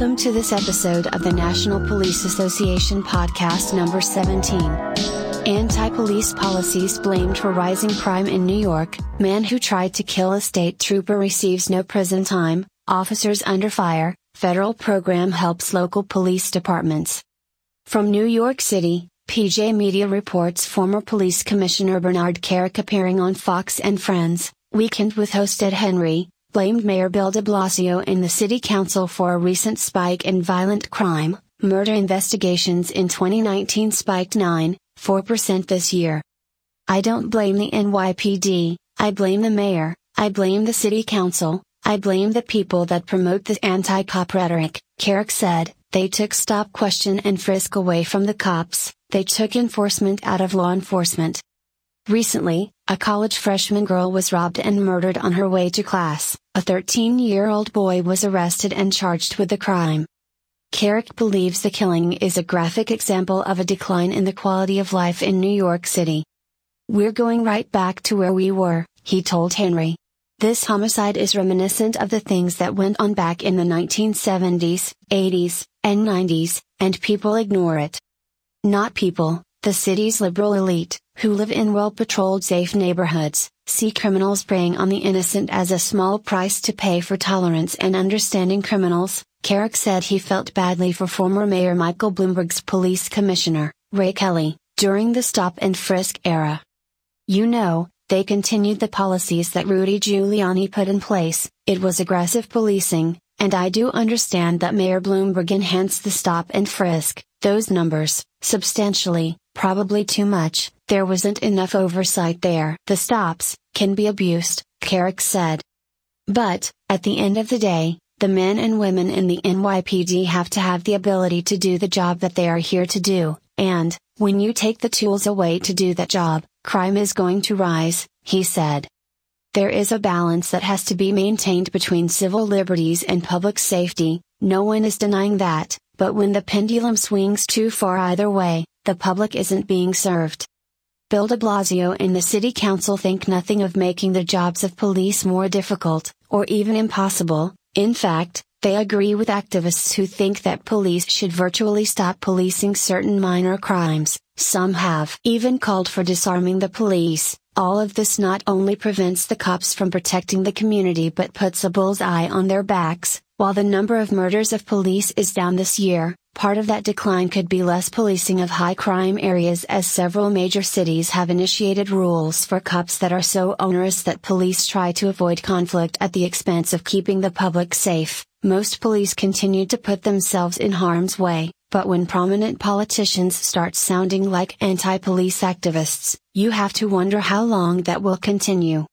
Welcome to this episode of the National Police Association podcast number 17. Anti police policies blamed for rising crime in New York. Man who tried to kill a state trooper receives no prison time. Officers under fire. Federal program helps local police departments. From New York City, PJ Media reports former police commissioner Bernard Kerik appearing on Fox and Friends, Weekend with host Ed Henry, blamed Mayor Bill de Blasio and the city council for a recent spike in violent crime. Murder investigations in 2019 spiked 9, 4% this year. I don't blame the NYPD, I blame the mayor, I blame the city council, I blame the people that promote the anti cop rhetoric, Kerik said. They took stop question and frisk away from the cops, they took enforcement out of law enforcement. Recently, a college freshman girl was robbed and murdered on her way to class. A 13 year old boy was arrested and charged with the crime. Kerik believes the killing is a graphic example of a decline in the quality of life in New York City. We're going right back to where we were, he told Henry. This homicide is reminiscent of the things that went on back in the 1970s, 80s, and 90s, and people ignore it. Not people, the city's liberal elite, who live in well patrolled safe neighborhoods, see criminals preying on the innocent as a small price to pay for tolerance and understanding criminals. Kerik said he felt badly for former Mayor Michael Bloomberg's police commissioner, Ray Kelly, during the stop and frisk era. You know, they continued the policies that Rudy Giuliani put in place, it was aggressive policing, and I do understand that Mayor Bloomberg enhanced the stop and frisk, those numbers, substantially, probably too much, there wasn't enough oversight there. The stops, can be abused, Kerik said. But, at the end of the day, the men and women in the NYPD have to have the ability to do the job that they are here to do, and, when you take the tools away to do that job, crime is going to rise, he said. There is a balance that has to be maintained between civil liberties and public safety, no one is denying that, but when the pendulum swings too far either way, the public isn't being served. Bill de Blasio and the city council think nothing of making the jobs of police more difficult, or even impossible, in fact, they agree with activists who think that police should virtually stop policing certain minor crimes, some have even called for disarming the police. All of this not only prevents the cops from protecting the community but puts a bullseye on their backs, while the number of murders of police is down this year, part of that decline could be less policing of high crime areas as several major cities have initiated rules for cops that are so onerous that police try to avoid conflict at the expense of keeping the public safe. Most police continue to put themselves in harm's way, but when prominent politicians start sounding like anti police activists, you have to wonder how long that will continue.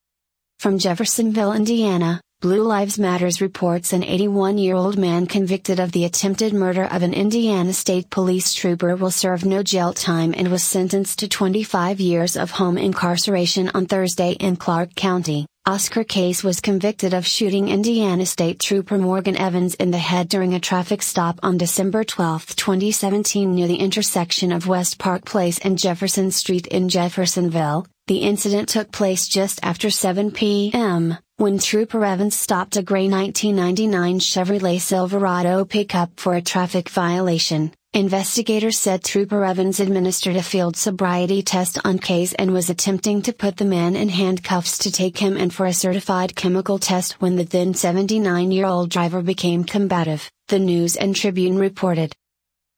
From Jeffersonville, Indiana, Blue Lives Matters reports an 81 year old man convicted of the attempted murder of an Indiana State Police trooper will serve no jail time and was sentenced to 25 years of home incarceration on Thursday in Clark County. Oscar Case was convicted of shooting Indiana State Trooper Morgan Evans in the head during a traffic stop on December 12, 2017 near the intersection of West Park Place and Jefferson Street in Jeffersonville. The incident took place just after 7 p.m when Trooper Evans stopped a gray 1999 Chevrolet Silverado pickup for a traffic violation. Investigators said Trooper Evans administered a field sobriety test on Case and was attempting to put the man in handcuffs to take him in for a certified chemical test when the then 79 year old driver became combative, the News and Tribune reported.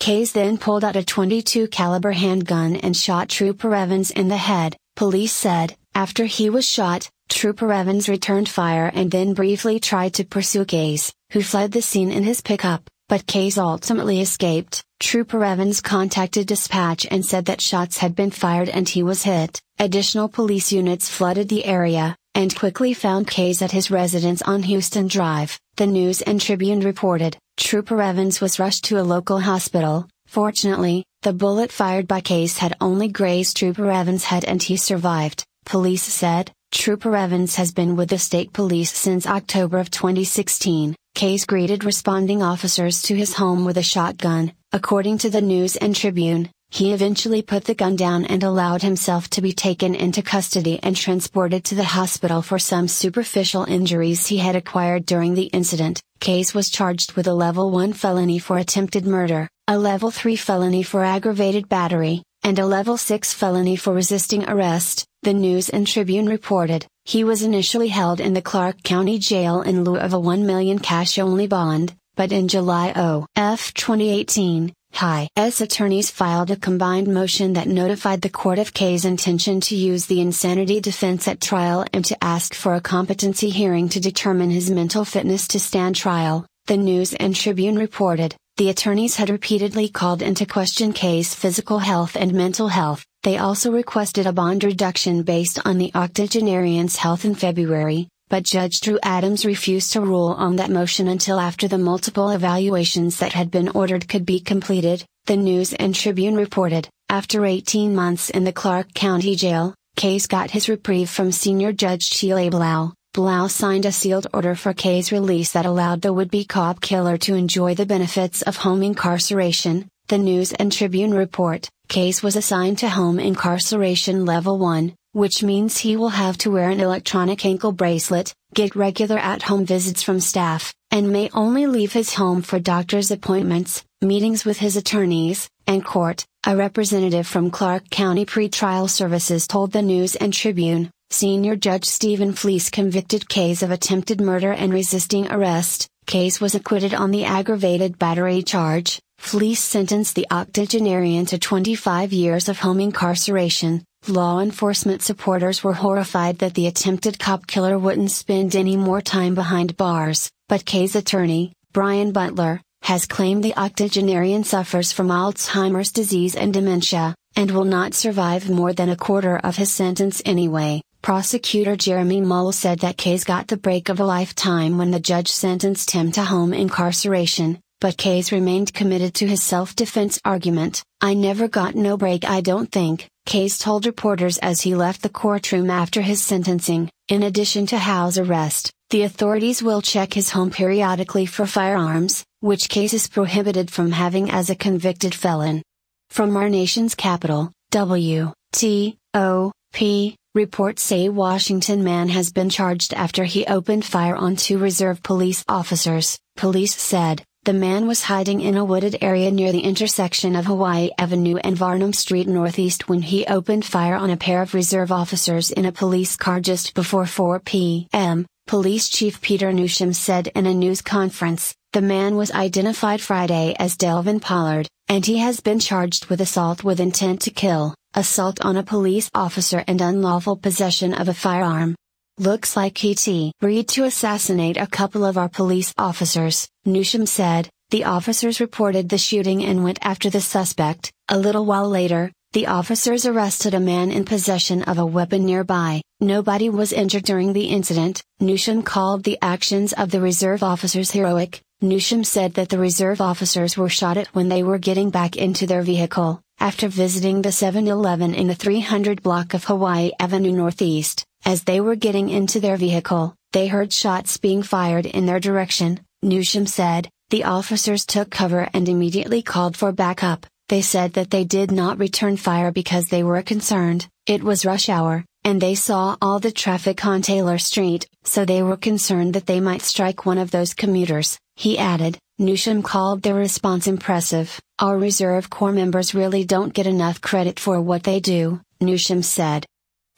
Case then pulled out a 22 caliber handgun and shot Trooper Evans in the head, police said, after he was shot, Trooper Evans returned fire and then briefly tried to pursue Case, who fled the scene in his pickup, but Case ultimately escaped. Trooper Evans contacted dispatch and said that shots had been fired and he was hit. Additional police units flooded the area, and quickly found Case at his residence on Houston Drive. The News and Tribune reported, Trooper Evans was rushed to a local hospital. Fortunately, the bullet fired by Case had only grazed Trooper Evans' head and he survived, police said. Trooper Evans has been with the state police since October of 2016. Case greeted responding officers to his home with a shotgun. According to the News and Tribune, he eventually put the gun down and allowed himself to be taken into custody and transported to the hospital for some superficial injuries he had acquired during the incident. Case was charged with a level 1 felony for attempted murder, a level 3 felony for aggravated battery, and a level 6 felony for resisting arrest, the News and Tribune reported. He was initially held in the Clark County Jail in lieu of a 1 million cash only bond, but in July of 2018, High's attorneys filed a combined motion that notified the court of Case's intention to use the insanity defense at trial and to ask for a competency hearing to determine his mental fitness to stand trial, the News and Tribune reported. The attorneys had repeatedly called into question Case's physical health and mental health. They also requested a bond reduction based on the octogenarian's health in February, but Judge Drew Adams refused to rule on that motion until after the multiple evaluations that had been ordered could be completed, the News and Tribune reported. After 18 months in the Clark County Jail, Case got his reprieve from Senior Judge Sheila Blau. Blau signed a sealed order for Case's release that allowed the would be cop killer to enjoy the benefits of home incarceration, the News and Tribune report. Case was assigned to home incarceration level 1, which means he will have to wear an electronic ankle bracelet, get regular at home visits from staff, and may only leave his home for doctor's appointments, meetings with his attorneys, and court. A representative from Clark County Pretrial Services told the News and Tribune, Senior Judge Stephen Fleece convicted Case of attempted murder and resisting arrest. Case was acquitted on the aggravated battery charge. Fleece sentenced the octogenarian to 25 years of home incarceration, Law enforcement supporters were horrified that the attempted cop killer wouldn't spend any more time behind bars, but Case's attorney, Brian Butler, has claimed the octogenarian suffers from Alzheimer's disease and dementia, and will not survive more than a quarter of his sentence anyway. Prosecutor Jeremy Mull said that Case got the break of a lifetime when the judge sentenced him to home incarceration, but Case remained committed to his self-defense argument, I never got no break I don't think, Case told reporters as he left the courtroom after his sentencing, in addition to Howe's arrest, the authorities will check his home periodically for firearms, which Case is prohibited from having as a convicted felon. From our nation's capital, W, T, O, P, reports say Washington man has been charged after he opened fire on two reserve police officers, police said. The man was hiding in a wooded area near the intersection of Hawaii Avenue and Varnum Street Northeast when he opened fire on a pair of reserve officers in a police car just before 4 p.m., Police Chief Peter Newsham said in a news conference. The man was identified Friday as Delvin Pollard, and he has been charged with assault with intent to kill, assault on a police officer and unlawful possession of a firearm. Looks like he agreed to assassinate a couple of our police officers, Newsham said. The officers reported the shooting and went after the suspect. A little while later, the officers arrested a man in possession of a weapon nearby. Nobody was injured during the incident. Newsham called the actions of the reserve officers heroic. Newsham said that the reserve officers were shot at when they were getting back into their vehicle, after visiting the 7 Eleven in the 300 block of Hawaii Avenue Northeast. As they were getting into their vehicle, they heard shots being fired in their direction, Newsham said. The officers took cover and immediately called for backup. They said that they did not return fire because they were concerned, it was rush hour, and they saw all the traffic on Taylor Street, so they were concerned that they might strike one of those commuters. He added, Newsham called their response impressive. Our Reserve Corps members really don't get enough credit for what they do, Newsham said.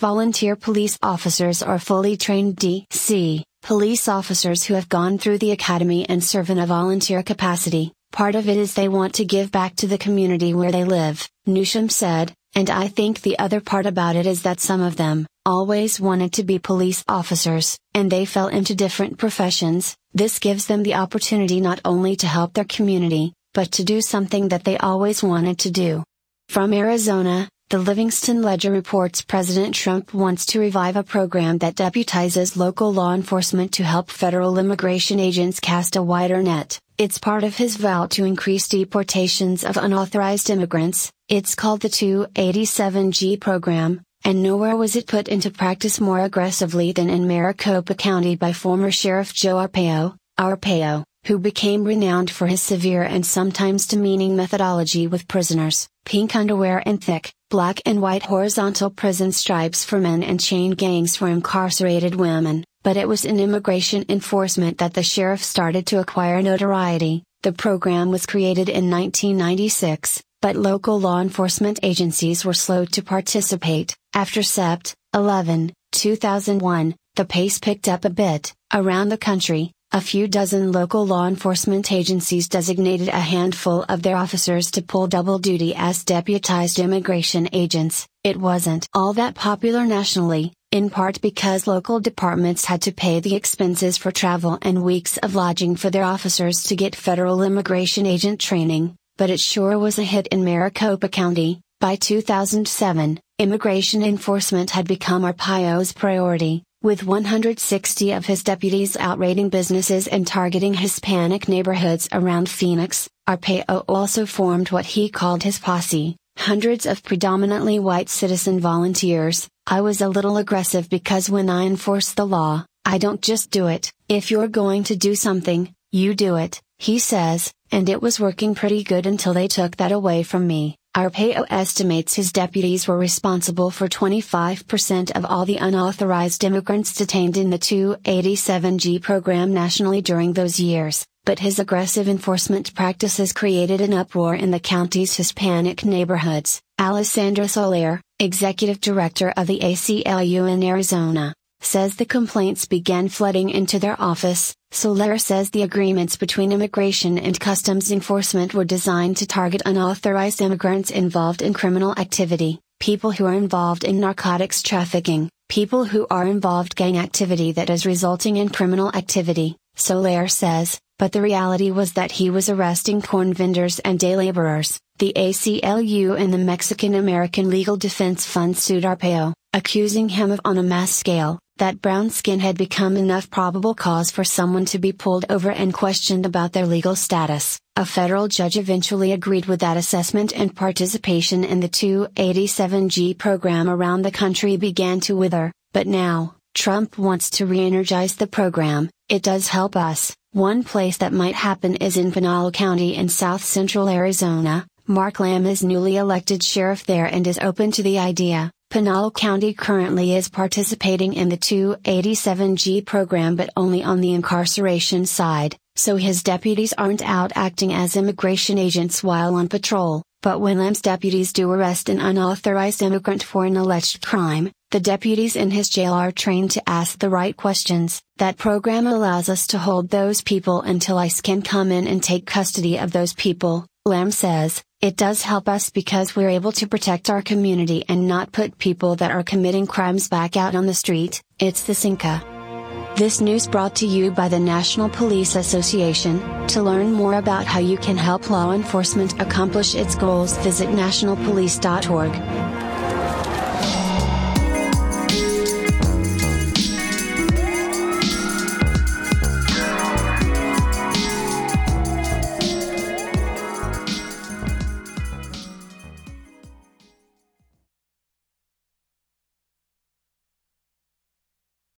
Volunteer police officers are fully trained DC, police officers who have gone through the academy and serve in a volunteer capacity. Part of it is they want to give back to the community where they live, Newsham said, and I think the other part about it is that some of them always wanted to be police officers, and they fell into different professions. This gives them the opportunity not only to help their community, but to do something that they always wanted to do. From Arizona, the Livingston Ledger reports President Trump wants to revive a program that deputizes local law enforcement to help federal immigration agents cast a wider net. It's part of his vow to increase deportations of unauthorized immigrants. It's called the 287G program, and nowhere was it put into practice more aggressively than in Maricopa County by former Sheriff Joe Arpaio, Arpaio who became renowned for his severe and sometimes demeaning methodology with prisoners, pink underwear and thick, black and white horizontal prison stripes for men and chain gangs for incarcerated women. but it was in immigration enforcement that the sheriff started to acquire notoriety. The program was created in 1996, but local law enforcement agencies were slow to participate. After Sept. 11, 2001, the pace picked up a bit. Around the country, a few dozen local law enforcement agencies designated a handful of their officers to pull double duty as deputized immigration agents. It wasn't all that popular nationally, in part because local departments had to pay the expenses for travel and weeks of lodging for their officers to get federal immigration agent training, but it sure was a hit in Maricopa County. By 2007, immigration enforcement had become Arpaio's priority, with 160 of his deputies out raiding businesses and targeting Hispanic neighborhoods around Phoenix, Arpaio also formed what he called his posse, hundreds of predominantly white citizen volunteers. I was a little aggressive because when I enforce the law, I don't just do it. If you're going to do something, you do it, he says, and it was working pretty good until they took that away from me. Arpaio estimates his deputies were responsible for 25% of all the unauthorized immigrants detained in the 287G program nationally during those years, but his aggressive enforcement practices created an uproar in the county's Hispanic neighborhoods. Alessandra Soler, executive director of the ACLU in Arizona, says the complaints began flooding into their office. Soler says the agreements between immigration and customs enforcement were designed to target unauthorized immigrants involved in criminal activity, people who are involved in narcotics trafficking, people who are involved gang activity that is resulting in criminal activity, Soler says, but the reality was that he was arresting corn vendors and day laborers. The ACLU and the Mexican American Legal Defense Fund sued Arpaio, accusing him of on a mass scale, that brown skin had become enough probable cause for someone to be pulled over and questioned about their legal status. A federal judge eventually agreed with that assessment and participation in the 287G program around the country began to wither, but now, Trump wants to re energize the program. It does help us. One place that might happen is in Pinal County in south central Arizona. Mark Lamb is newly elected sheriff there and is open to the idea. Pinal County currently is participating in the 287G program but only on the incarceration side, so his deputies aren't out acting as immigration agents while on patrol. But when Lamb's deputies do arrest an unauthorized immigrant for an alleged crime, the deputies in his jail are trained to ask the right questions. That program allows us to hold those people until ICE can come in and take custody of those people, Lamb says. It does help us because we're able to protect our community and not put people that are committing crimes back out on the street. It's the Cinca. This news brought to you by the National Police Association. To learn more about how you can help law enforcement accomplish its goals, visit nationalpolice.org.